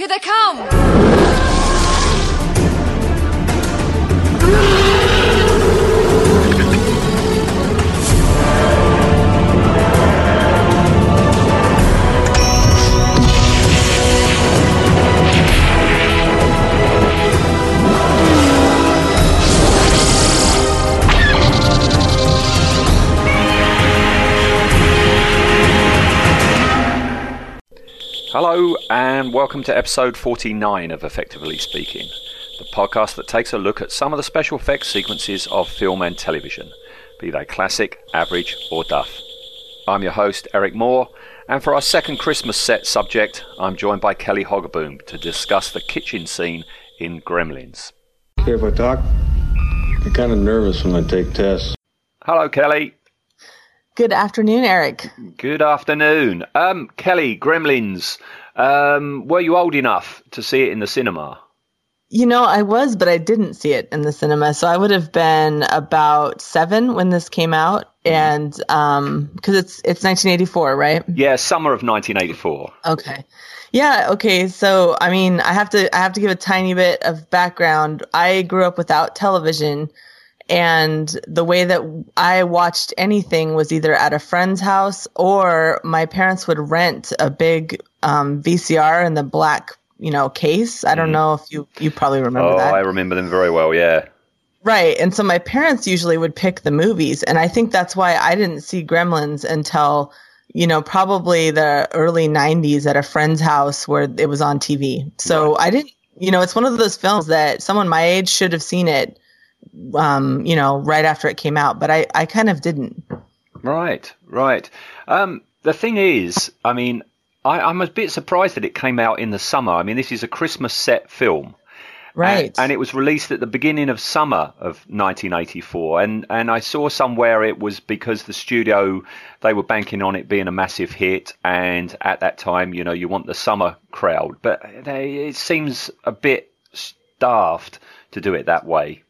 Here they come! Hello, and welcome to episode 49 of Effectively Speaking, the podcast that takes a look at some of the special effects sequences of film and television, be they classic, average, or duff. I'm your host, Eric Moore, and for our second Christmas set subject, I'm joined by Kelly Hogaboom to discuss the kitchen scene in Gremlins. If I talk? I'm kind of nervous when I take tests. Hello, Kelly. Good afternoon, Eric. Good afternoon. Um, Kelly, Gremlins, um, were you old enough to see it in the cinema? You know, I was, but I didn't see it in the cinema. So I would have been about seven when this came out, and um, because it's it's 1984, right? Yeah, summer of 1984. Okay. Yeah, okay. So, I mean, I have to I have to give a tiny bit of background. I grew up without television and the way that I watched anything was either at a friend's house or my parents would rent a big um, VCR in the black, you know, case. I don't know if you you probably remember that. Oh, that. I remember them very well, yeah. Right. And so my parents usually would pick the movies. And I think that's why I didn't see Gremlins until, you know, probably the early 90s at a friend's house where it was on TV. So I didn't, you know, it's one of those films that someone my age should have seen it, um, you know, right after it came out. But I, I kind of didn't. Right, right. Um, the thing is, I mean, I, I'm a bit surprised that it came out in the summer. I mean, this is a Christmas set film. Right. And, and it was released at the beginning of summer of 1984. And, and I saw somewhere it was because the studio, they were banking on it being a massive hit. And at that time, you know, you want the summer crowd. But they, it seems a bit daft to do it that way.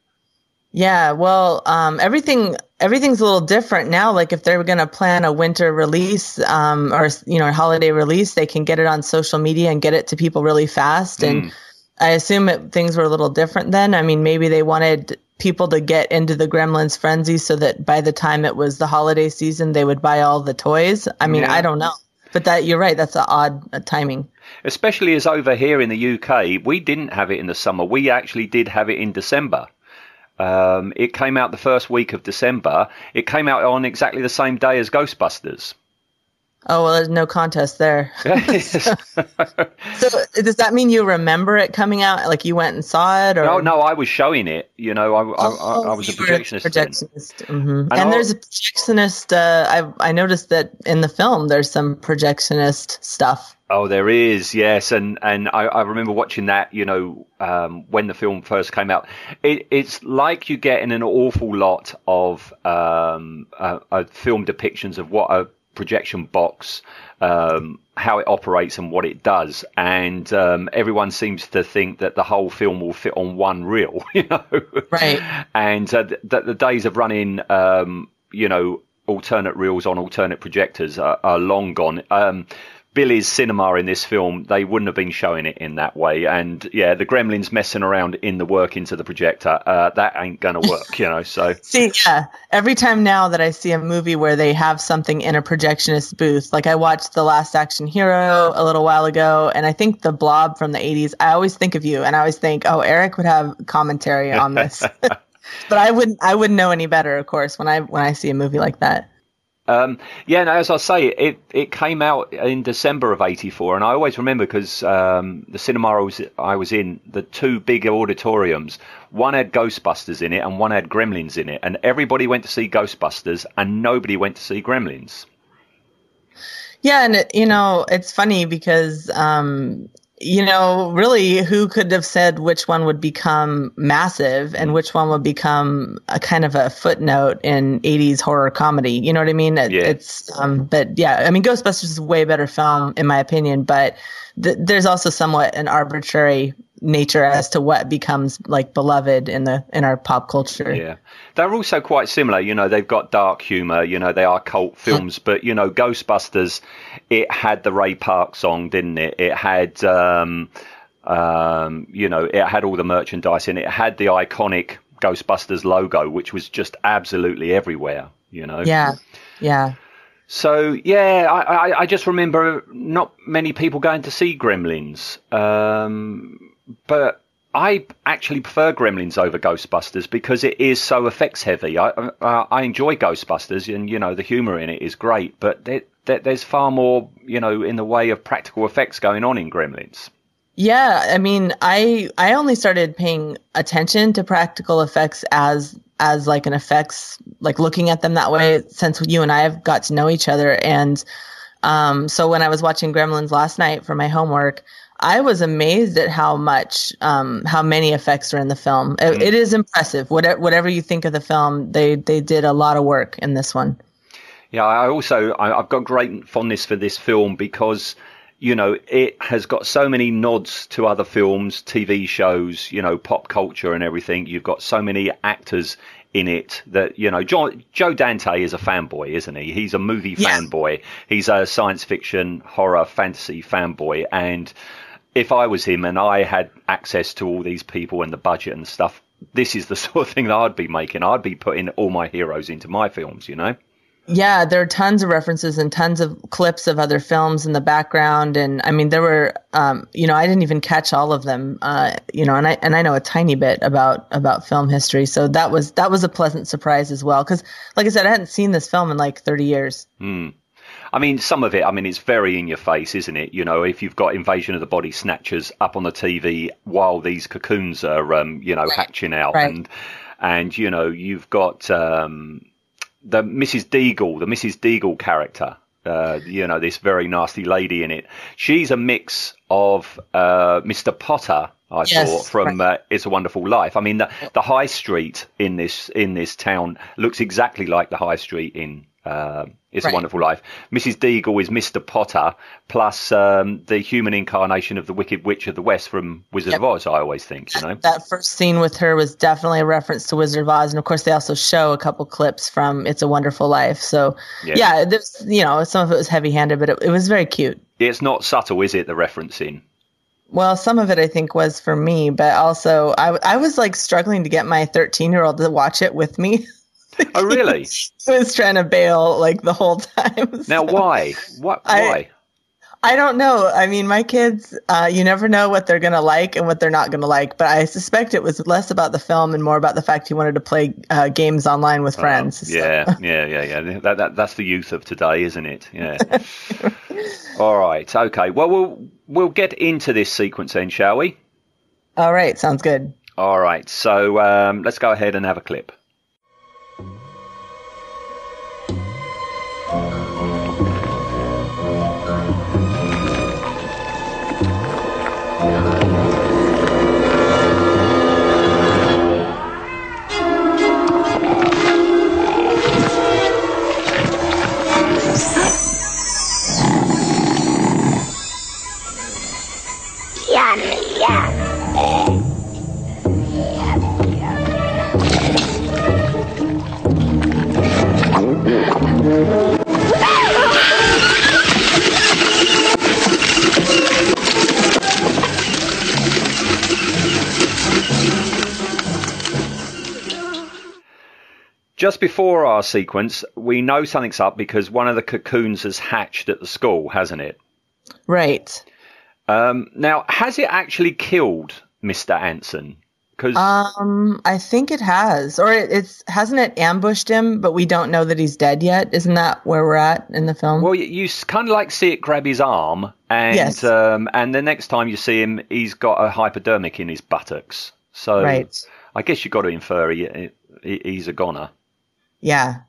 Yeah, well, um, everything everything's a little different now. Like if they're going to plan a winter release um, or you know a holiday release, they can get it on social media and get it to people really fast. And I assume it, things were a little different then. I mean, maybe they wanted people to get into the Gremlins frenzy so that by the time it was the holiday season, they would buy all the toys. I mean, Yeah. I don't know, but that you're right. That's an odd uh, timing. especially as over here in the UK, we didn't have it in the summer. We actually did have it in December. Um, it came out the first week of December. It came out on exactly the same day as Ghostbusters. Oh well, there's no contest there. So does that mean you remember it coming out? Like you went and saw it, or no, no, I was showing it. You know, I, I, I, I was a Oh, projectionist. projectionist. hmm And And, there's a projectionist. Uh, I I noticed that in the film there's some projectionist stuff. Oh, there is, yes, and and I, I remember watching that. You know, um, when the film first came out, it, it's like you get in an awful lot of um, uh, uh, film depictions of what a projection box, um, how it operates, and what it does, and um, everyone seems to think that the whole film will fit on one reel. You know, Right. and uh, th- that the days of running, um, you know, alternate reels on alternate projectors are, are long gone. Um, Billy's cinema in this film, they wouldn't have been showing it in that way. And yeah, the gremlins messing around in the work into the projector, uh, that ain't going to work, you know. So, See, yeah. Every time now that I see a movie where they have something in a projectionist booth, like I watched The Last Action Hero a little while ago, and I think The Blob from the 80s, I always think of you and I always think, oh, Eric would have commentary on this. but I wouldn't I wouldn't know any better, of course, when I when I see a movie like that. Um, yeah, no, as I say, it, it came out in December of 84. And I always remember because um, the cinema I was, I was in, the two big auditoriums, one had Ghostbusters in it and one had Gremlins in it. And everybody went to see Ghostbusters and nobody went to see Gremlins. Yeah, and you know, it's funny because um you know, really who could have said which one would become massive and which one would become a kind of a footnote in 80s horror comedy. You know what I mean? It, Yeah. It's um but yeah, I mean Ghostbusters is a way better film in my opinion, but th- there's also somewhat an arbitrary nature as to what becomes like beloved in the in our pop culture. Yeah. They're also quite similar. You know, they've got dark humor. You know, they are cult films. But, you know, Ghostbusters, it had the Ray Parker song, didn't it? It had, um, Um, you know, it had all the merchandise in it. It had the iconic Ghostbusters logo, which was just absolutely everywhere. You know. Yeah. Yeah. So yeah, I, I, I just remember not many people going to see Gremlins, um, but I actually prefer Gremlins over Ghostbusters because it is so effects heavy. I I, I enjoy Ghostbusters, and you know the humor in it is great, but there, there, there's far more you know in the way of practical effects going on in Gremlins. Yeah, I mean, I I only started paying attention to practical effects as as like an effects like looking at them that way since you and I have got to know each other and um so when I was watching Gremlins last night for my homework I was amazed at how much um how many effects are in the film. It, Mm. it is impressive. Whatever whatever you think of the film, they they did a lot of work in this one. Yeah, I also I, I've got great fondness for this film because you know it has got so many nods to other films, TV shows, you know, pop culture and everything. You've got so many actors in it that you know. Joe, Joe Dante is a fanboy, isn't he? He's a movie Yeah. fanboy. He's a science fiction, horror, fantasy fanboy, and if I was him and I had access to all these people and the budget and stuff, this is the sort of thing that I'd be making. I'd be putting all my heroes into my films, you know. Yeah, there are tons of references and tons of clips of other films in the background, and I mean, there were, um, you know, I didn't even catch all of them, uh, you know, and I and I know a tiny bit about about film history, so that was that was a pleasant surprise as well, because like I said, I hadn't seen this film in like thirty years. I mean, some of it, I mean, it's very in your face, isn't it? You know, if you've got Invasion of the Body Snatchers up on the TV while these cocoons are, um, you know, hatching out, Right. and and you know, you've got um, the Mrs. Deagle, the Mrs. Deagle character. Uh, you know, this very nasty lady in it. She's a mix of uh, Mr. Potter, I Yes, thought, from right. uh, It's a Wonderful Life. I mean, the, the high street in this in this town looks exactly like the high street in uh, It's a Wonderful Life. Mrs. Deagle is Mr. Potter, plus um, the human incarnation of the Wicked Witch of the West from Wizard of Oz. I always think, you know. That first scene with her was definitely a reference to Wizard of Oz, and of course, they also show a couple clips from It's a Wonderful Life. So Yeah. yeah, there's you know, some of it was heavy-handed, but it, it was very cute. It's not subtle, is it? The referencing. Well, some of it I think was for me, but also I, I was like struggling to get my 13 year old to watch it with me. Oh, really? I was trying to bail like the whole time. Now, why? What? I- Why? I don't know. I mean, my kids, uh, you never know what they're going to like and what they're not going to like, but I suspect it was less about the film and more about the fact he wanted to play uh, games online with friends. So- Yeah, yeah, yeah, yeah. That, that, that's the youth of today, isn't it? Yeah. All right. Okay. Well, we'll we'll get into this sequence then, shall we? All right. Sounds good. All right. So um, let's go ahead and have a clip. Just before our sequence, we know something's up because one of the cocoons has hatched at the school, hasn't it? Right. Um, now, has it actually killed Mr. Anson? Because Um, I think it has, or it, it's hasn't it ambushed him, but we don't know that he's dead yet. Isn't that where we're at in the film? well, you, you kind of like see it grab his arm, and Yes. um, and the next time you see him, he's got a hypodermic in his buttocks. So Right. I guess you've got to infer he, he, he's a goner. Yeah.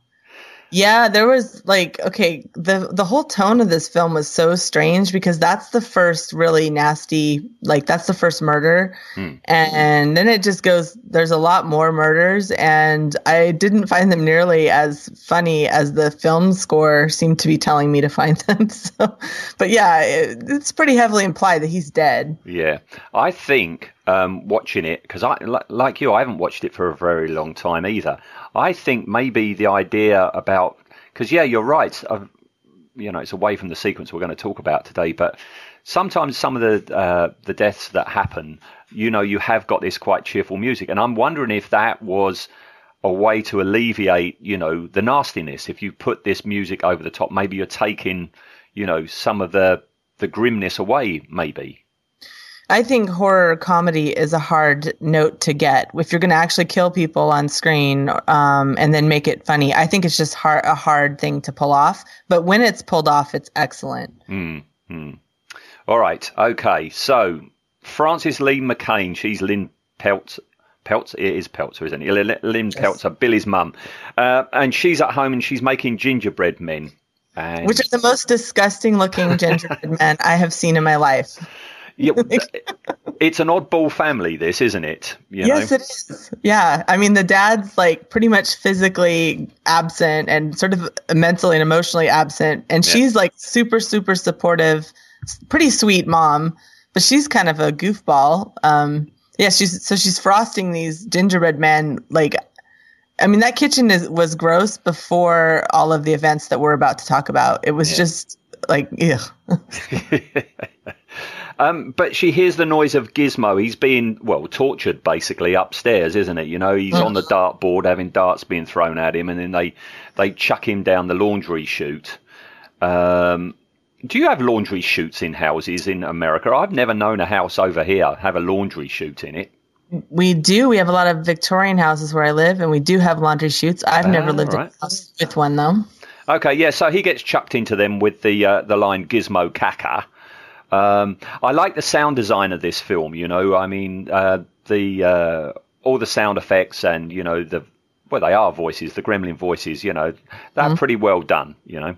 Yeah, there was like okay, the the whole tone of this film was so strange because that's the first really nasty like that's the first murder. Hmm. And then it just goes there's a lot more murders and I didn't find them nearly as funny as the film score seemed to be telling me to find them. So but yeah, it, it's pretty heavily implied that he's dead. Yeah, I think um, watching it because I like you, I haven't watched it for a very long time either. I think maybe the idea about because yeah, you're right. i you know, it's away from the sequence we're going to talk about today, but sometimes some of the uh, the deaths that happen, you know, you have got this quite cheerful music, and I'm wondering if that was a way to alleviate, you know, the nastiness. If you put this music over the top, maybe you're taking, you know, some of the the grimness away. Maybe. I think horror comedy is a hard note to get. If you're going to actually kill people on screen um, and then make it funny, I think it's just hard, a hard thing to pull off. But when it's pulled off, it's excellent. Mm-hmm. All right. Okay. So Frances Lee McCain, she's Lynn Peltz. Peltz, it is Peltzer, isn't it? Lynn yes. Peltzer, Billy's mum. Uh, and she's at home and she's making gingerbread men. And... Which are the most disgusting looking gingerbread men I have seen in my life. Yeah, it's an oddball family, this, isn't it? You yes, know? it is. Yeah. I mean, the dad's like pretty much physically absent and sort of mentally and emotionally absent. And yeah. she's like super, super supportive, pretty sweet mom, but she's kind of a goofball. Um, yeah, she's so she's frosting these gingerbread men like I mean, that kitchen is was gross before all of the events that we're about to talk about. It was yeah. just like, ugh. Um, but she hears the noise of Gizmo. He's being, well, tortured basically upstairs, isn't it? You know, he's on the dartboard having darts being thrown at him, and then they, they chuck him down the laundry chute. Um, do you have laundry chutes in houses in America? I've never known a house over here have a laundry chute in it. We do. We have a lot of Victorian houses where I live, and we do have laundry chutes. I've never ah, lived right. in a house with one, though. Okay, yeah. So he gets chucked into them with the uh, the line "Gizmo Caca," Um, I like the sound design of this film. You know, I mean, uh, the uh, all the sound effects and you know the well, they are voices, the Gremlin voices. You know, they're mm-hmm. pretty well done. You know.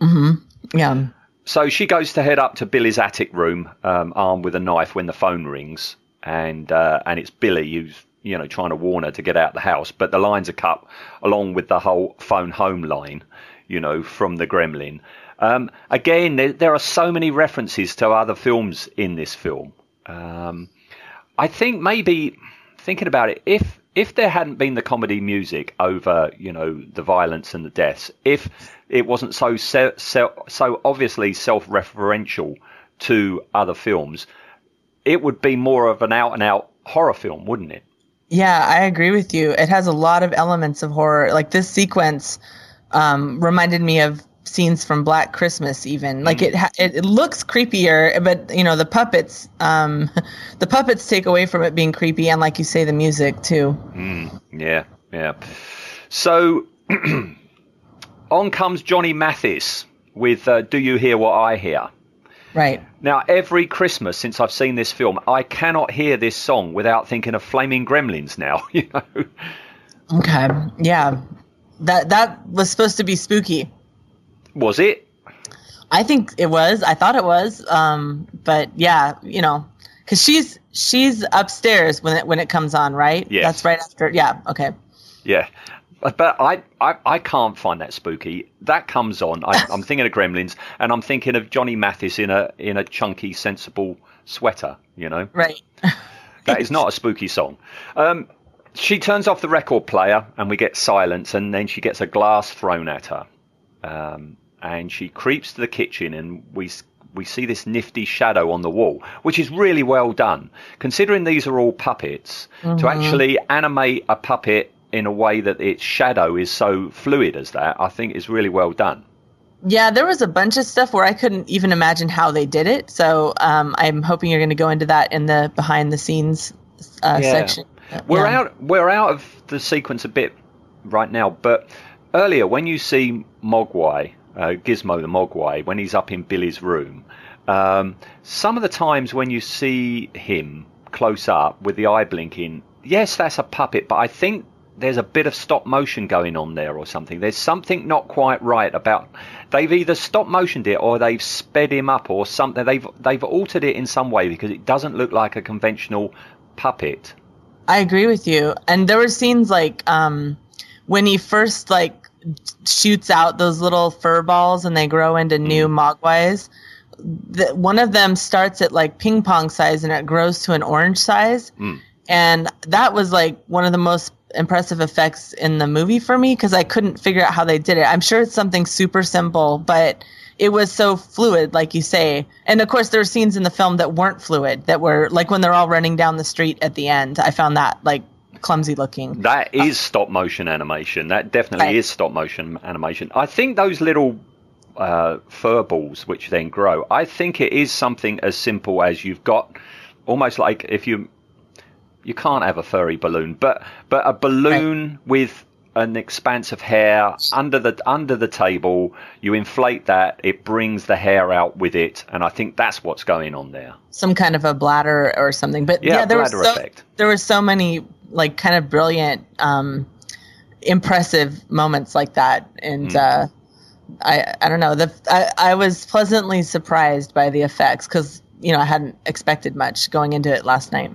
hmm Yeah. So she goes to head up to Billy's attic room, um, armed with a knife, when the phone rings, and uh, and it's Billy who's you know trying to warn her to get out of the house, but the lines are cut along with the whole phone home line, you know, from the Gremlin. Um, again, there, there, are so many references to other films in this film. Um, I think maybe thinking about it, if if there hadn't been the comedy music over, you know, the violence and the deaths, if it wasn't so so, so obviously self-referential to other films, it would be more of an out and out horror film, wouldn't it? Yeah, I agree with you. It has a lot of elements of horror. Like this sequence um, reminded me of scenes from Black Christmas even. Like it ha- it, looks creepier, but you know, the puppets um the puppets take away from it being creepy and like you say the music too. Mm, yeah, yeah. So on comes Johnny Mathis with uh, Do You Hear What I Hear? Right. Now, every Christmas since I've seen this film, I cannot hear this song without thinking of Flaming Gremlins now, you know. Okay. Yeah. That that was supposed to be spooky. Was it? I think it was. I thought it was. Um, but yeah, you know, because she's she's upstairs when it when it comes on, right? Yeah. That's right after. Yeah. Okay. Yeah. But I, I, I can't find that spooky. That comes on. I, am thinking of Gremlins, and I'm thinking of Johnny Mathis in a in a chunky, sensible sweater. You know, right? that is not a spooky song. Um, she turns off the record player, and we get silence, and then she gets a glass thrown at her. Um, and she creeps to the kitchen, and we we see this nifty shadow on the wall, which is really well done. Considering these are all puppets, mm-hmm. to actually animate a puppet in a way that its shadow is so fluid as that, I think is really well done. Yeah, there was a bunch of stuff where I couldn't even imagine how they did it. So um, I'm hoping you're going to go into that in the behind the scenes uh, yeah. section. We're yeah. out. We're out of the sequence a bit right now, but earlier when you see Mogwai, uh, Gizmo the Mogwai, when he's up in Billy's room, um, some of the times when you see him close up with the eye blinking, yes, that's a puppet, but I think there's a bit of stop motion going on there or something. There's something not quite right about they've either stop motioned it or they've sped him up or something. They've they've altered it in some way because it doesn't look like a conventional puppet. I agree with you. And there were scenes like um, when he first like shoots out those little fur balls and they grow into new mm. mogwais. The, one of them starts at like ping pong size and it grows to an orange size. Mm. And that was like one of the most impressive effects in the movie for me because I couldn't figure out how they did it. I'm sure it's something super simple, but it was so fluid, like you say. And of course, there were scenes in the film that weren't fluid, that were like when they're all running down the street at the end. I found that like clumsy looking. That is stop motion animation. That definitely Right. is stop motion animation. I think those little uh, fur balls, which then grow, I think it is something as simple as you've got almost like if you you can't have a furry balloon, but but a balloon with an expanse of hair under the under the table. You inflate that, it brings the hair out with it, and I think that's what's going on there. some kind of a bladder or something. But Yeah, yeah, there was so, effect. there were so many like kind of brilliant, um, impressive moments like that, and Hmm. uh, I I don't know the I, I was pleasantly surprised by the effects because you know I hadn't expected much going into it last night.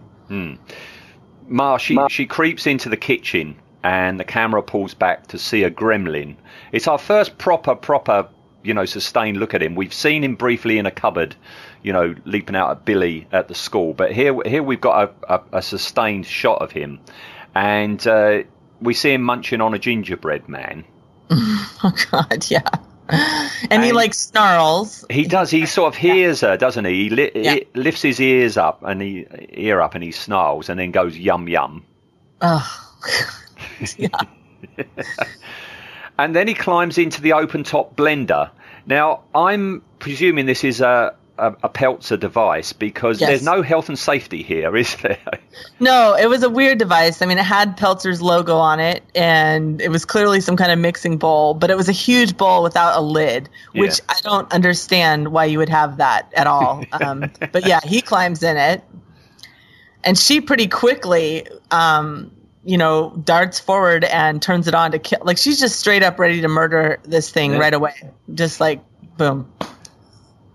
Ma, she, she creeps into the kitchen and the camera pulls back to see a gremlin. It's our first proper, proper, you know, sustained look at him. We've seen him briefly in a cupboard, you know, leaping out at Billy at the school. But here, here we've got a, a, a sustained shot of him. And uh, we see him munching on a gingerbread man. Oh God, yeah. And, he like snarls. He does. He sort of hears her, doesn't he? He, li- Yeah. he lifts his ears up and he ear up and he snarls and then goes yum yum. Oh, yeah. And then he climbs into the open top blender. Now, I'm presuming this is a, a, a Peltzer device because Yes. there's no health and safety here, is there? No, it was a weird device. I mean, it had Peltzer's logo on it, and it was clearly some kind of mixing bowl, but it was a huge bowl without a lid, which Yeah. I don't understand why you would have that at all. Um, but yeah, he climbs in it, and she pretty quickly, um, you know, darts forward and turns it on to kill. Like she's just straight up ready to murder this thing Yeah. right away, just like boom.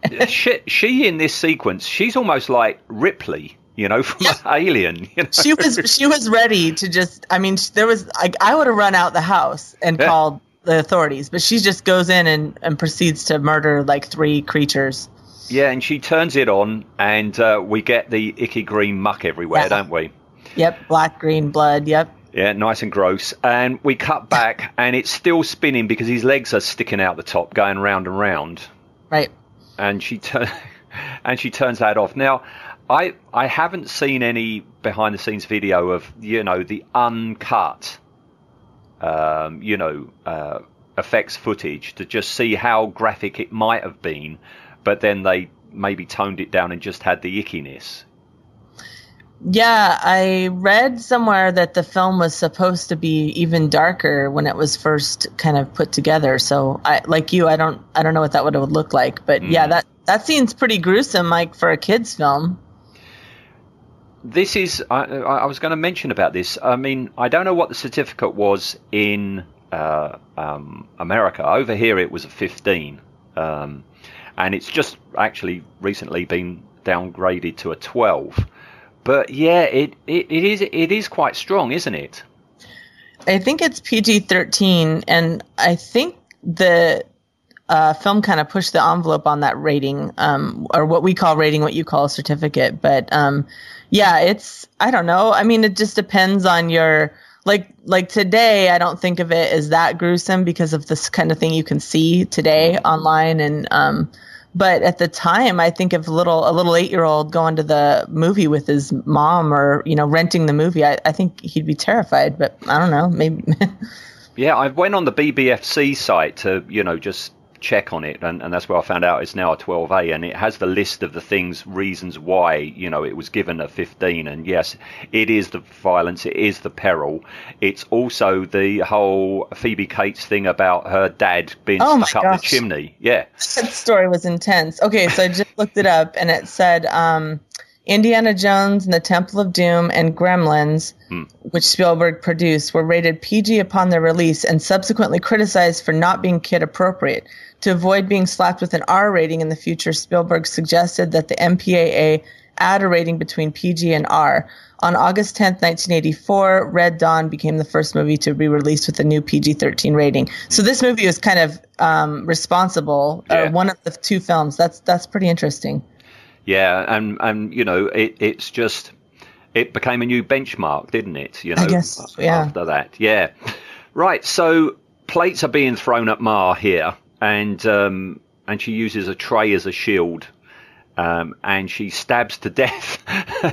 she, she, in this sequence, she's almost like Ripley, you know, from Alien. You know? she was she was ready to just i mean there was like i would have run out the house and Yeah. called the authorities but she just goes in and, and proceeds to murder like three creatures Yeah, and she turns it on, and uh, we get the icky green muck everywhere, Yeah. don't we? yep black green blood yep Yeah, nice and gross. And we cut back, and it's still spinning because his legs are sticking out the top, going round and round. right and she and she turns that off. Now, I I haven't seen any behind the scenes video of you know the uncut, um, you know, uh, effects footage to just see how graphic it might have been, but then they maybe toned it down and just had the ickiness. Yeah i read somewhere that the film was supposed to be even darker when it was first kind of put together so i like you i don't i don't know what that would have looked like but yeah Mm. that that scene's pretty gruesome like for a kids film This is I, I I was going to mention about this. I mean, I don't know what the certificate was in uh, um, America. Over here, it was a 15, um, and it's just actually recently been downgraded to a 12. But yeah, it, it, it is it is quite strong, isn't it? I think it's PG 13, and I think the uh, film kind of pushed the envelope on that rating, um, or what we call rating, what you call a certificate. But um, yeah, it's, I don't know. I mean, it just depends on your. Like like today, I don't think of it as that gruesome because of this kind of thing you can see today online, and um, but at the time, I think of little a little eight year old going to the movie with his mom or you know renting the movie. I, I think he'd be terrified, but I don't know, maybe. Yeah, I went on the BBFC site to, you know, just check on it, and, and that's where I found out it's now a 12A, and it has the list of the things, reasons why, you know, it was given a 15. And yes, it is the violence, it is the peril. It's also the whole Phoebe Cates thing about her dad being Oh stuck up the chimney. Yeah. that story was intense. Okay, so I just looked it up and it said um, Indiana Jones and the Temple of Doom and Gremlins, which Spielberg produced, were rated PG upon their release and subsequently criticized for not being kid appropriate. To avoid being slapped with an R rating in the future, Spielberg suggested that the MPAA add a rating between PG and R. On August 10th, 1984, Red Dawn became the first movie to be released with a new PG 13 rating. So this movie was kind of um, responsible, Yeah. one of the two films. That's that's pretty interesting. Yeah, and, and you know, it, it's just, it became a new benchmark, didn't it? You know, I guess, yeah. after that. Yeah. Right, so plates are being thrown at Mar here, and um, and she uses a tray as a shield. Um, and she stabs to death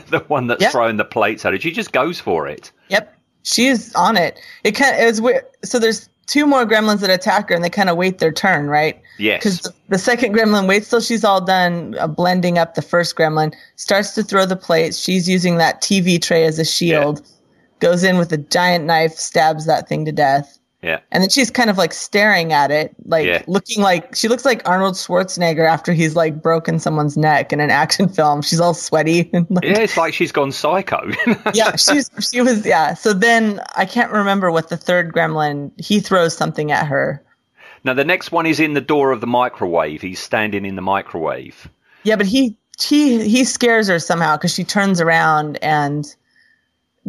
the one that's Yeah. throwing the plates at her. She just goes for it. Yep, she is on it. It kind of is weird. So there's two more gremlins that attack her, and they kind of wait their turn, right? Yes. Because the, second gremlin waits till she's all done uh, blending up the first gremlin, starts to throw the plates. She's using that TV tray as a shield, goes in with a giant knife, stabs that thing to death. Yeah. And then she's kind of like staring at it, like Yeah. looking like she looks like Arnold Schwarzenegger after he's like broken someone's neck in an action film. She's all sweaty and like, Yeah, it's like she's gone psycho. yeah, she's she was yeah. So then I can't remember what the third gremlin he throws something at her. now, the next one is in the door of the microwave. He's standing in the microwave. Yeah, but he he he scares her somehow because she turns around and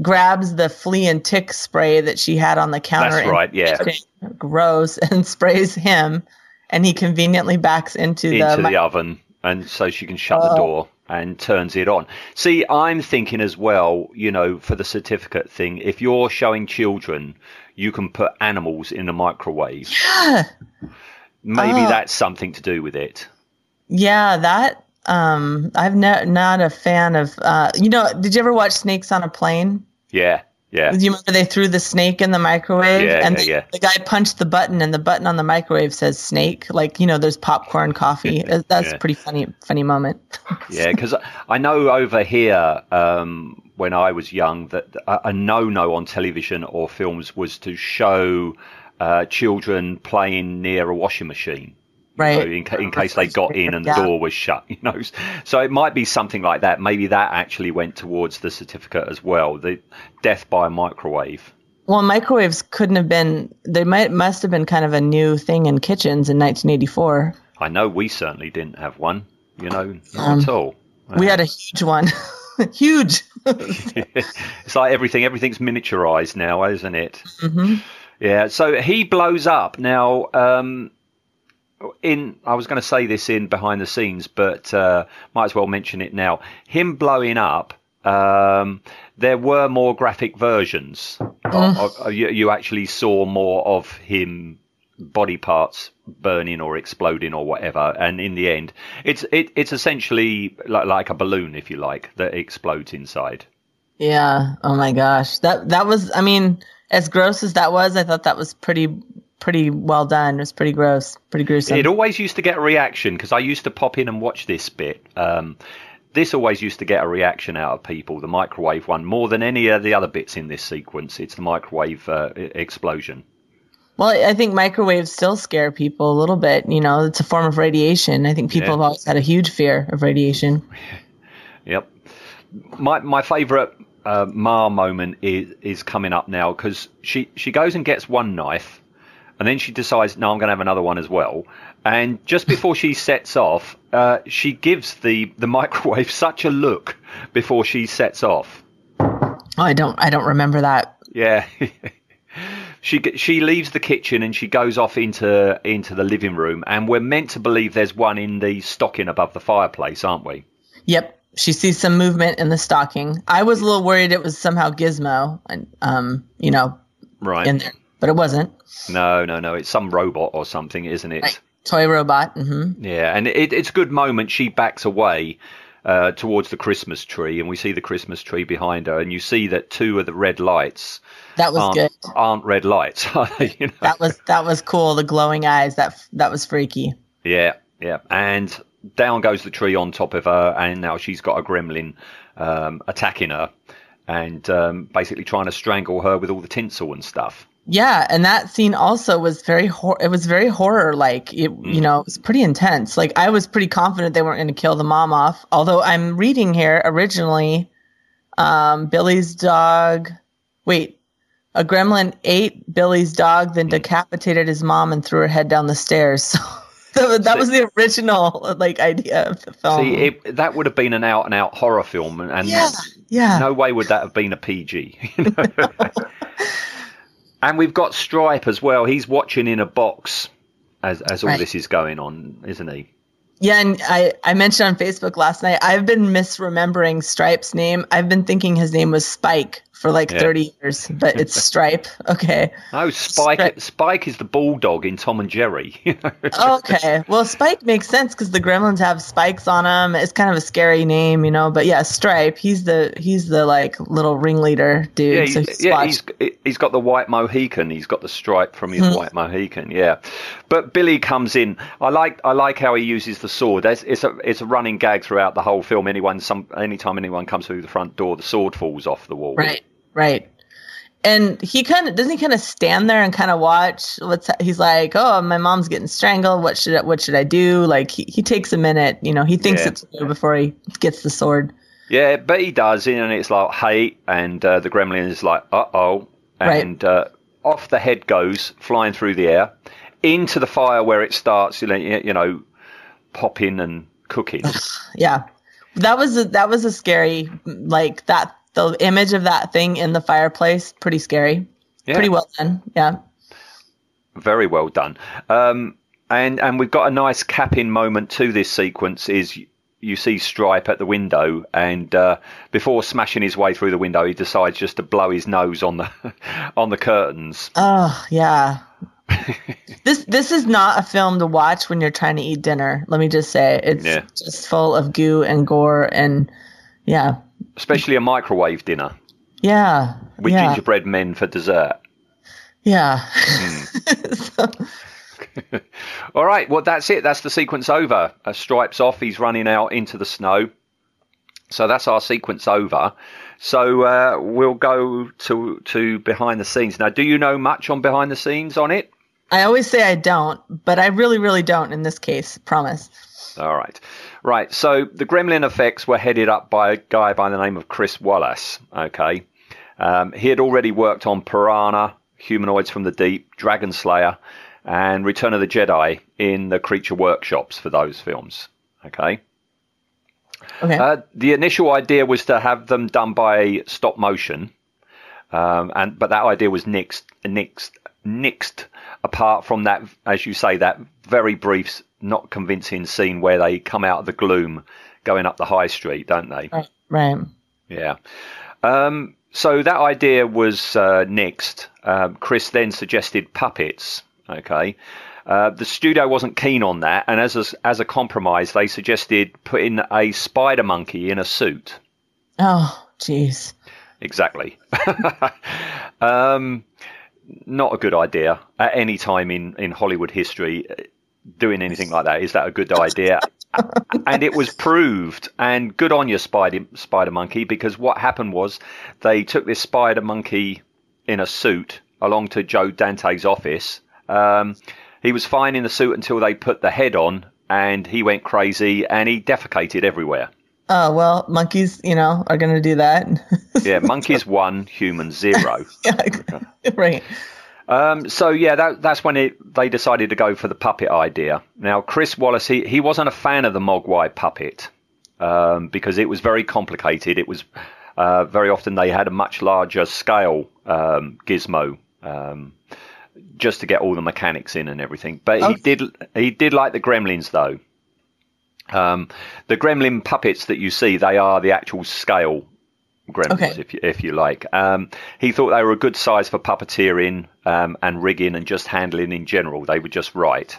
grabs the flea and tick spray that she had on the counter. That's right, yeah. the Gross and sprays him, and he conveniently backs into, into the. the, oven and so she can shut the Oh. door and turns it on. See, I'm thinking as well, you know, for the certificate thing, if you're showing children you can put animals in a microwave. Yeah. Maybe Oh. that's something to do with it. Yeah, that um I've ne- not a fan of uh you know, did you ever watch Snakes on a Plane? Yeah. Yeah. You remember they threw the snake in the microwave Yeah, and yeah, the, yeah. the guy punched the button and the button on the microwave says snake like you know there's popcorn coffee that's a pretty funny funny moment Yeah, because I know over here um, when I was young that a, a no-no on television or films was to show uh, children playing near a washing machine. You Right. know, in, in case they got in and the Yeah. door was shut, you know. So it might be something like that. Maybe that actually went towards the certificate as well. The death by microwave. well microwaves couldn't have been they might must have been kind of a new thing in kitchens in 1984 I know we certainly didn't have one. You know, not Um, at all. we had a huge one huge it's like everything. Everything's miniaturized now, isn't it? hmm Yeah. So he blows up now. Um, in I was going to say this in behind the scenes, but uh, might as well mention it now. Him blowing up. Um, there were more graphic versions. Of, of- you, you actually saw more of him body parts burning or exploding or whatever. And in the end, it's it, it's essentially like, like a balloon, if you like, that explodes inside. yeah oh my gosh that that was i mean as gross as that was i thought that was pretty pretty well done it was pretty gross pretty gruesome It always used to get a reaction because I used to pop in and watch this bit. Um, this always used to get a reaction out of people, the microwave one, more than any of the other bits in this sequence. It's the microwave uh, explosion. Well, I think microwaves still scare people a little bit. You know, it's a form of radiation. I think people Yeah. have always had a huge fear of radiation. Yep. My my favourite uh, Ma moment is is coming up now because she she goes and gets one knife, and then she decides, no, I'm going to have another one as well. And just before she sets off, uh, she gives the the microwave such a look before she sets off. Oh, I don't, I don't remember that. Yeah. she she leaves the kitchen and she goes off into into the living room and we're meant to believe there's one in the stocking above the fireplace, aren't we? Yep, she sees some movement in the stocking. I was a little worried it was somehow Gizmo, and um, you know, Right. in there, but it wasn't. no, no, no. It's some robot or something, isn't it? Right. Toy robot. hmm Yeah, and it, it's a good moment. She backs away uh, towards the Christmas tree, and we see the Christmas tree behind her, and you see that two of the red lights That was aren't, good. aren't red lights. you know? That was that was cool. The glowing eyes. That that was freaky. Yeah, yeah. And down goes the tree on top of her, and now she's got a gremlin um, attacking her and um, basically trying to strangle her with all the tinsel and stuff. Yeah, and that scene also was very hor- it was very horror like. It you know, it was pretty intense. Like I was pretty confident they weren't going to kill the mom off. Although I'm reading here originally um Billy's dog wait, a gremlin ate Billy's dog then decapitated his mom and threw her head down the stairs. So that, that was the original like idea of the film. See, it, that would have been an out and out horror film, and, and yeah. Yeah. no way would that have been a PG. you know? and we've got Stripe as well. He's watching in a box as as all Right. this is going on, isn't he? Yeah, and I, I mentioned on Facebook last night, I've been misremembering Stripe's name. I've been thinking his name was Spike for like Yeah. 30 years, but it's Stripe. Okay. Oh, Spike! Spike. Spike is the bulldog in Tom and Jerry. Okay. Well, Spike makes sense because the gremlins have spikes on them. It's kind of a scary name, you know. But yeah, Stripe. He's the he's the like little ringleader dude. Yeah, so he's, yeah, he's he's got the white Mohican. He's got the stripe from his Hmm. white Mohican. Yeah, but Billy comes in. I like I like how he uses the sword. There's, it's a it's a running gag throughout the whole film. Anyone some anytime anyone comes through the front door, the sword falls off the wall. right, right. And he kind of doesn't he kind of stand there and kind of watch what's he's like, oh, my mom's getting strangled. What should I, what should I do? Like he, he takes a minute, you know, he thinks Yeah. it through before he gets the sword. Yeah, but he does, it, and it's like hey, and uh, the gremlin is like uh oh, Right. and uh, off the head goes flying through the air into the fire where it starts. You know, you know, popping and cooking. Yeah, that was a, that was a scary like that. The image of that thing in the fireplace, pretty scary. Yeah. Pretty well done. Yeah. Very well done. Um, and and we've got a nice capping moment to this sequence. Is you, see Stripe at the window, and uh, before smashing his way through the window, he decides just to blow his nose on the on the curtains. Oh yeah. this this is not a film to watch when you're trying to eat dinner. Let me just say it's Yeah. just full of goo and gore and yeah, Especially a microwave dinner yeah, with yeah, gingerbread men for dessert. yeah. So- All right, well that's it. That's the sequence over. Uh, Stripes off. He's running out into the snow. So that's our sequence over. So uh, we'll go to to behind the scenes now. Do you know much on behind the scenes on it? I always say I don't, but I really, really don't in this case. Promise. All right. Right. So the Gremlin effects were headed up by a guy by the name of Chris Walas. Okay. Um, he had already worked on Piranha, Humanoids from the Deep, Dragonslayer, and Return of the Jedi in the Creature Workshops for those films. Okay. Okay. Uh, the initial idea was to have them done by stop motion, um, and but that idea was nixed, nixed, nixed. Apart from that, as you say, that very brief, not convincing scene where they come out of the gloom, going up the high street, don't they? right. Right. Yeah. Um, so that idea was uh, nixed. Um, Chris then suggested puppets. Okay. Uh, the studio wasn't keen on that, and as a, as a compromise, they suggested putting a spider monkey in a suit. Oh, jeez. Exactly. um, not a good idea at any time in, in Hollywood history. Doing anything like that is that a good idea? and it was proved. And good on you, Spider Spider Monkey, because what happened was they took this Spider Monkey in a suit along to Joe Dante's office. Um, he was fine in the suit until they put the head on, and he went crazy and he defecated everywhere. Oh well, monkeys, you know, are gonna do that. Yeah, monkeys one, humans zero. yeah, right. Um, so yeah, that, that's when it, they decided to go for the puppet idea. Now, Chris Walas, he, he wasn't a fan of the Mogwai puppet um, because it was very complicated. It was uh, very often they had a much larger scale um, gizmo um, just to get all the mechanics in and everything. But he did he did like the Gremlins though. Um, the Gremlin puppets that you see, they are the actual scale gremlins, Okay. if you, if you like. Um, he thought they were a good size for puppeteering um, and rigging and just handling in general. They were just right.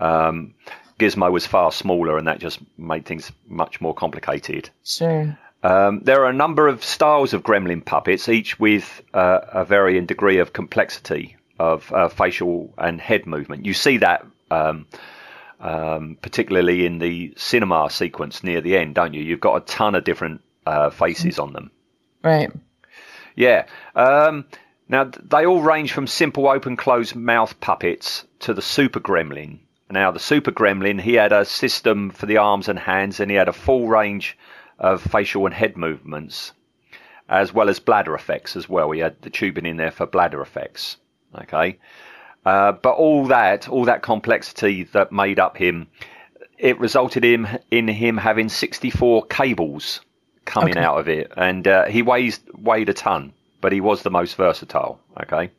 Um, Gizmo was far smaller, and that just made things much more complicated. Sure. Um, there are a number of styles of gremlin puppets, each with uh, a varying degree of complexity of uh, facial and head movement. You see that um, um, particularly in the cinema sequence near the end, don't you? You've got a ton of different uh, faces on them. Right. Yeah. Um, now they all range from simple open closed mouth puppets to the super gremlin. Now the super gremlin, he had a system for the arms and hands, and he had a full range of facial and head movements, as well as bladder effects as well. He had the tubing in there for bladder effects. Okay. Uh, but all that, all that complexity that made up him, it resulted in in him having 64 cables coming Okay. out of it, and uh, he weighs weighed a ton, but he was the most versatile. Okay.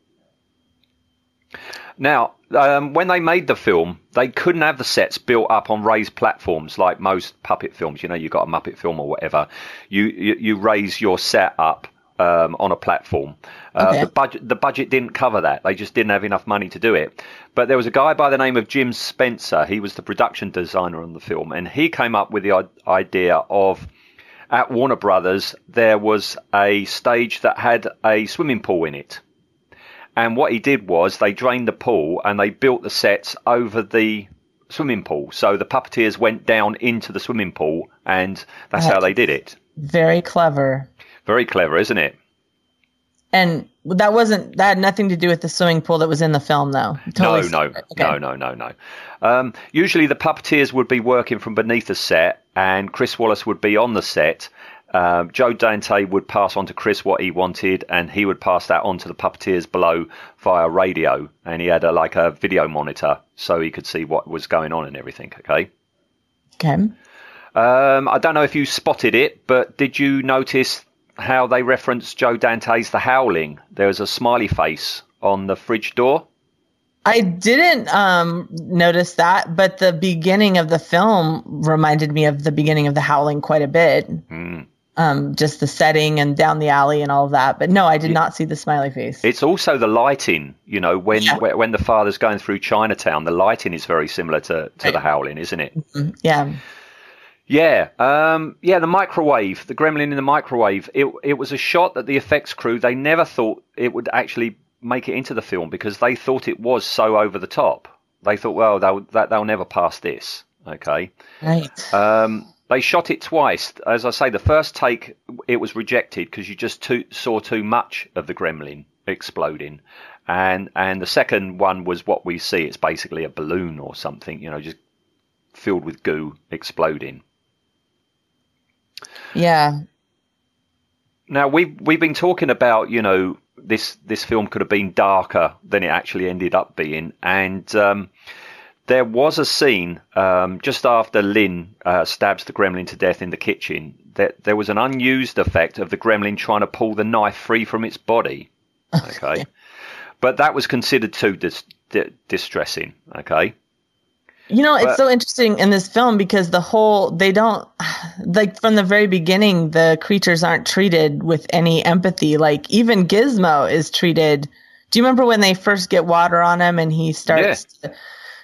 Now, um, when they made the film, they couldn't have the sets built up on raised platforms like most puppet films. You know, you got a Muppet film or whatever. You you, you raise your set up um, on a platform. Uh, Okay. The budget the budget didn't cover that. They just didn't have enough money to do it. But there was a guy by the name of Jim Spencer. He was the production designer on the film, and he came up with the idea of at Warner Brothers there was a stage that had a swimming pool in it. And what he did was they drained the pool and they built the sets over the swimming pool. So the puppeteers went down into the swimming pool, and that's how they did it. Very clever. Very clever, isn't it? And that wasn't that had nothing to do with the swimming pool that was in the film, though. Totally no, no. Okay. no, no, no, no. Um, usually the puppeteers would be working from beneath the set, and Chris Walas would be on the set. Um, Joe Dante would pass on to Chris what he wanted, and he would pass that on to the puppeteers below via radio. And he had a, like a video monitor, so he could see what was going on and everything. Okay. Okay. Um, I don't know if you spotted it, but did you notice how they reference Joe Dante's The Howling? There was a smiley face on the fridge door. I didn't um, notice that, but the beginning of the film reminded me of the beginning of The Howling quite a bit. Hmm. Um, just the setting and down the alley and all of that. But no, I did not see the smiley face. It's also the lighting, you know, when Yeah. when when the father's going through Chinatown, the lighting is very similar to, to The Howling, isn't it? yeah. Yeah, um, yeah. The microwave, the gremlin in the microwave. It it was a shot that the effects crew they never thought it would actually make it into the film because they thought it was so over the top. They thought, well, they'll that they'll never pass this. Okay. Right. Um, they shot it twice. As I say, the first take it was rejected because you just too, saw too much of the gremlin exploding, and and the second one was what we see. It's basically a balloon or something, you know, just filled with goo exploding. Yeah. Now we've we've been talking about you know this this film could have been darker than it actually ended up being, and um, there was a scene um, just after Lynn uh, stabs the gremlin to death in the kitchen. That there was an unused effect of the gremlin trying to pull the knife free from its body. Okay, but that was considered too dis- di- distressing. Okay, You know, it's so interesting in this film because the whole they don't like from the very beginning the creatures aren't treated with any empathy. Like even Gizmo is treated. Do you remember when they first get water on him and he starts to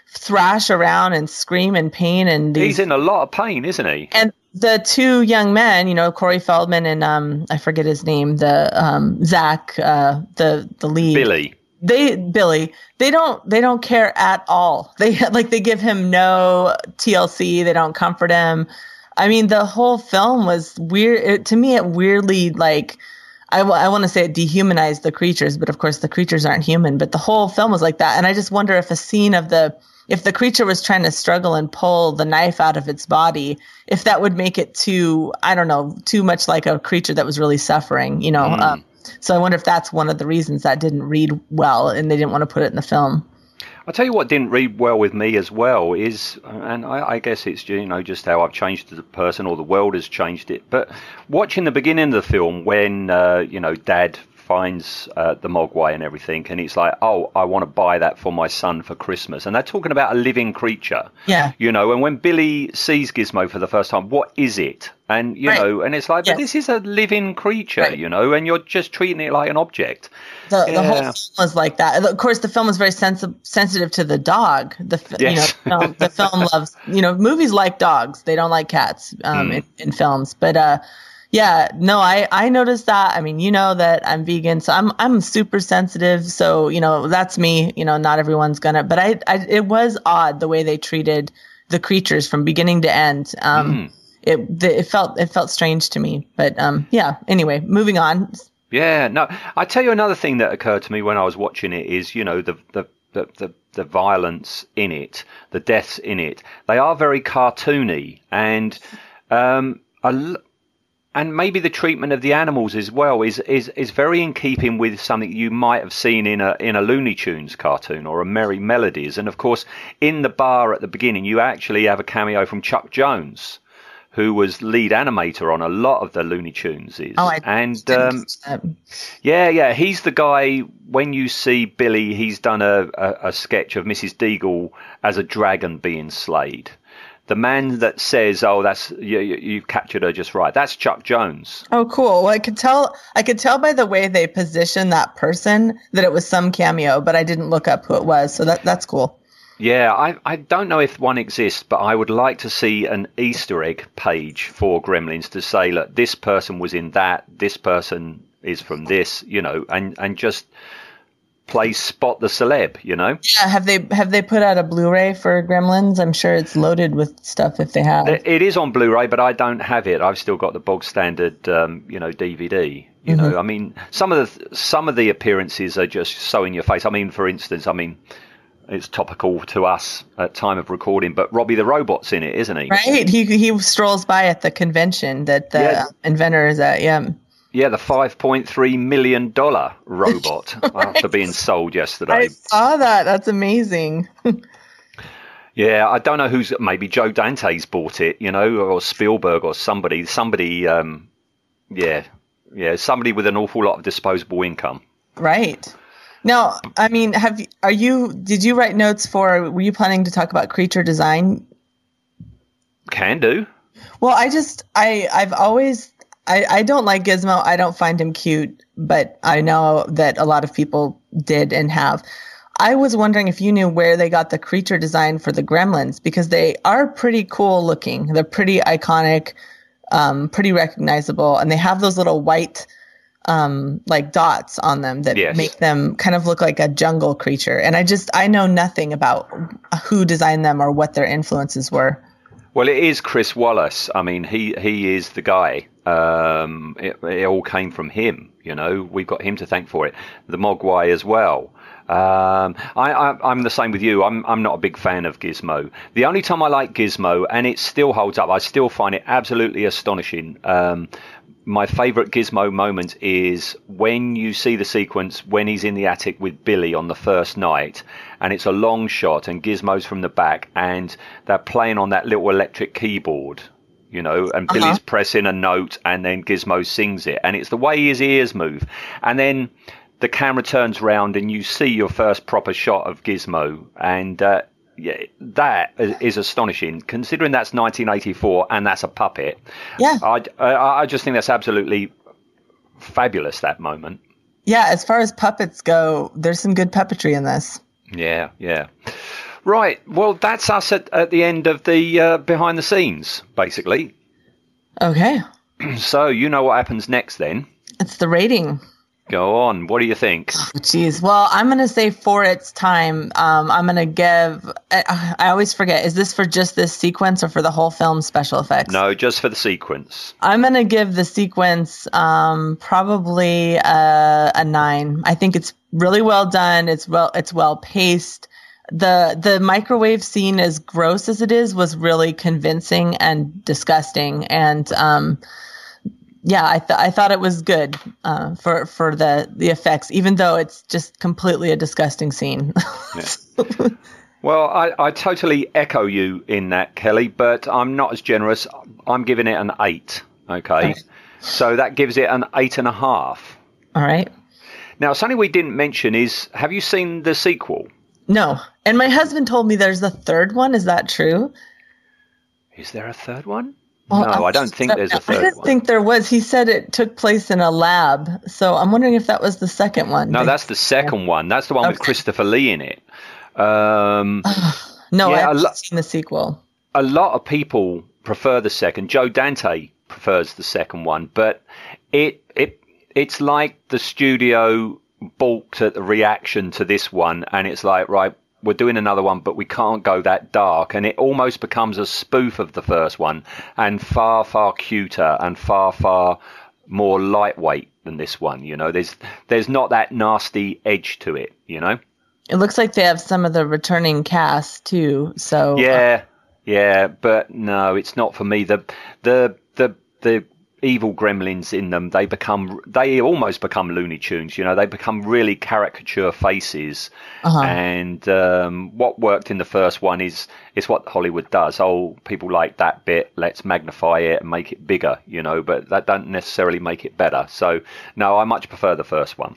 thrash around and scream in pain and these, he's in a lot of pain, isn't he? and the two young men, you know, Corey Feldman and um I forget his name, the um Zach, uh the the lead Billy. They Billy they don't they don't care at all. They like they give him no TLC they don't comfort him. I mean the whole film was weird it, to me it weirdly like I, w- I want to say it dehumanized the creatures but of course the creatures aren't human but the whole film was like that. And I just wonder if a scene of the if the creature was trying to struggle and pull the knife out of its body if that would make it too I don't know too much like a creature that was really suffering you know um, so I wonder if that's one of the reasons that didn't read well and they didn't want to put it in the film. I'll tell you what didn't read well with me as well is, and I, I guess it's you know just how I've changed as a person or the world has changed it. But watching the beginning of the film when uh, you know Dad finds uh, the Mogwai and everything, and it's like, oh, I want to buy that for my son for Christmas, and they're talking about a living creature. Yeah. You know, and when Billy sees Gizmo for the first time, what is it? And you Right. know, and it's like, but this is a living creature, Right. you know, and you're just treating it like an object. The, the whole film was like that. Of course, the film is very sensi- sensitive to the dog. The f- Yes. you know film, the film loves you know movies like dogs. They don't like cats um, Hmm. in, in films. But uh, yeah, no, I I noticed that. I mean, you know that I'm vegan, so I'm I'm super sensitive. So you know that's me. You know, not everyone's gonna. But I, I it was odd the way they treated the creatures from beginning to end. Um, It the, it felt it felt strange to me. But um, yeah. Anyway, moving on. Yeah, no. I tell you another thing that occurred to me when I was watching it is, you know, the the the the, the violence in it, the deaths in it. They are very cartoony, and um, a and maybe the treatment of the animals as well is is is very in keeping with something you might have seen in a in a Looney Tunes cartoon or a Merrie Melodies. And of course, in the bar at the beginning, you actually have a cameo from Chuck Jones. Who was lead animator on a lot of the Looney Tunes? Oh, I and um, yeah, yeah, he's the guy. When you see Billy, he's done a, a, a sketch of Mrs. Deagle as a dragon being slayed. The man that says, "Oh, that's you, you, you've captured her just right," that's Chuck Jones. Oh, cool. Well, I could tell. I could tell by the way they positioned that person that it was some cameo, but I didn't look up who it was. So that that's cool. Yeah, I, I don't know if one exists, but I would like to see an Easter egg page for Gremlins to say, look, this person was in that, this person is from this, you know, and, and just play spot the celeb, you know. Yeah. Have they have they put out a Blu-ray for Gremlins? I'm sure it's loaded with stuff if they have. It is on Blu-ray, but I don't have it. I've still got the bog standard, um, you know, DVD. You know, I mean, some of the some of the appearances are just so in your face. I mean, for instance, I mean, it's topical to us at time of recording, but Robby the robot's in it, isn't he? Right. He he strolls by at the convention that the Yeah. inventor is at. Yeah. Yeah, the five point three million dollar robot after being sold yesterday. I saw that. That's amazing. Yeah, I don't know who's maybe Joe Dante's bought it, you know, or Spielberg or somebody. Somebody, um, yeah, yeah, somebody with an awful lot of disposable income. Right. Now, I mean, have are you? Did you write notes for? Were you planning to talk about creature design? Can do. Well, I just I I've always I I don't like Gizmo. I don't find him cute, but I know that a lot of people did and have. I was wondering if you knew where they got the creature design for the gremlins because they are pretty cool looking. They're pretty iconic, um, pretty recognizable, and they have those little white um like dots on them that Yes. make them kind of look like a jungle creature. And I just I know nothing about who designed them or what their influences were. Well, it is Chris Walas. I mean, he he is the guy. Um, it, it all came from him. You know, we've got him to thank for it. The Mogwai as well. Um, I, I'm the same with you. I'm I'm not a big fan of Gizmo. The only time I like Gizmo, and it still holds up, I still find it absolutely astonishing. Um, my favourite Gizmo moment is when you see the sequence when he's in the attic with Billy on the first night, and it's a long shot, and Gizmo's from the back, and they're playing on that little electric keyboard, you know, and Billy's pressing a note, and then Gizmo sings it, and it's the way his ears move, and then the camera turns round, and you see your first proper shot of Gizmo, and uh, yeah, that is is astonishing, considering that's 1984 and that's a puppet. Yeah. I, I, I just think that's absolutely fabulous, that moment. Yeah, as far as puppets go, there's some good puppetry in this. Yeah, yeah. Right. Well, that's us at, at the end of the uh, behind the scenes, basically. Okay. So you know what happens next then. It's the rating. Go on. What do you think? Jeez. Well, I'm going to say for its time, um, I'm going to give. I, I always forget. Is this for just this sequence or for the whole film special effects? No, just for the sequence. I'm going to give the sequence um, probably a, a nine. I think it's really well done. It's well. It's well paced. The The microwave scene, as gross as it is, was really convincing and disgusting. And um, yeah, I th- I thought it was good uh, for for the the effects, even though it's just completely a disgusting scene. Well, I, I totally echo you in that, Kelly, but I'm not as generous. I'm giving it an eight. Okay. So that gives it an eight and a half. All right. Now, something we didn't mention is have you seen the sequel? No, and my husband told me there's a third one. Is that true? Is there a third one? Well, no, I don't think there's a third I didn't one. think there was. He said it took place in a lab, so I'm wondering if that was the second one. No, that's the second one. That's the one with Christopher Lee in it. Um, no. yeah, I haven't lo- seen the sequel. a lot of people prefer the second. Joe Dante prefers the second one, but it it it's like the studio balked at the reaction to this one, and it's like right. We're doing another one, but we can't go that dark, and it almost becomes a spoof of the first one, and far, far cuter and far, far more lightweight than this one. You know, there's there's not that nasty edge to it. You know. It looks like they have some of the returning cast too. So uh, Yeah, yeah, but no, it's not for me. The the the the evil gremlins in them, they become they almost become Looney Tunes. You know, they become really caricature faces. Uh-huh. And um, what worked in the first one is is what Hollywood does. Oh, people like that bit. Let's magnify it and make it bigger. You know, but that don't necessarily make it better. So no, I much prefer the first one.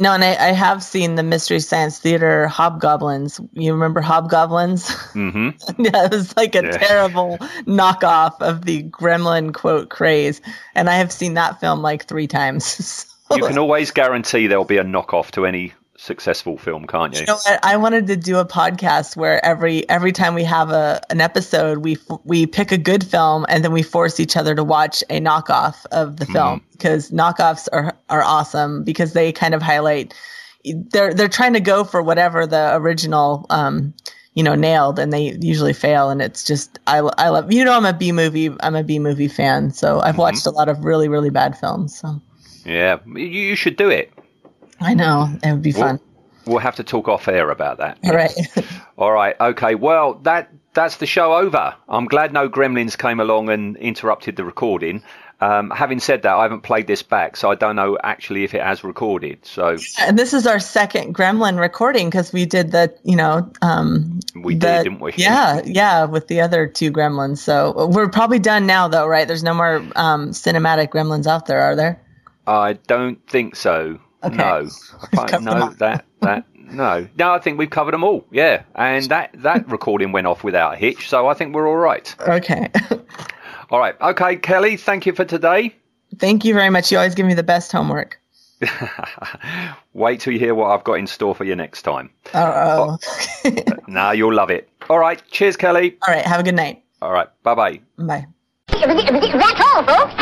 No, and I, I have seen the Mystery Science Theater Hobgoblins. You remember Hobgoblins? hmm yeah, it was like a Yeah. terrible knockoff of the Gremlin quote craze, and I have seen that film like three times. So, You can always guarantee there'll be a knockoff to any successful film, can't you? you know what? I wanted to do a podcast where every every time we have a an episode, we we pick a good film and then we force each other to watch a knockoff of the film because knockoffs are are awesome because they kind of highlight they're they're trying to go for whatever the original um you know nailed and they usually fail and it's just I I love you know I'm a B movie I'm a B movie fan so I've watched a lot of really really bad films so Yeah, you, you should do it. I know it would be fun. We'll have to talk off air about that. All right. All right. Okay. Well, that that's the show over. I'm glad no gremlins came along and interrupted the recording. Um, having said that, I haven't played this back, so I don't know actually if it has recorded. So And this is our second Gremlin recording because we did the, you know, um, We the- did, didn't we? Yeah, yeah, with the other two Gremlins. So we're probably done now, though, right? There's no more um, cinematic Gremlins out there, are there? I don't think so. Okay. No, I can't, them no, that that no, no. I think we've covered them all. Yeah, and that that recording went off without a hitch, so I think we're all right. Okay. All right. Okay, Kelly. Thank you for today. Thank you very much. You always give me the best homework. Wait till you hear what I've got in store for you next time. Oh, oh. Now you'll love it. All right. Cheers, Kelly. all right. Have a good night. All right. Bye bye. Bye. That's all, folks.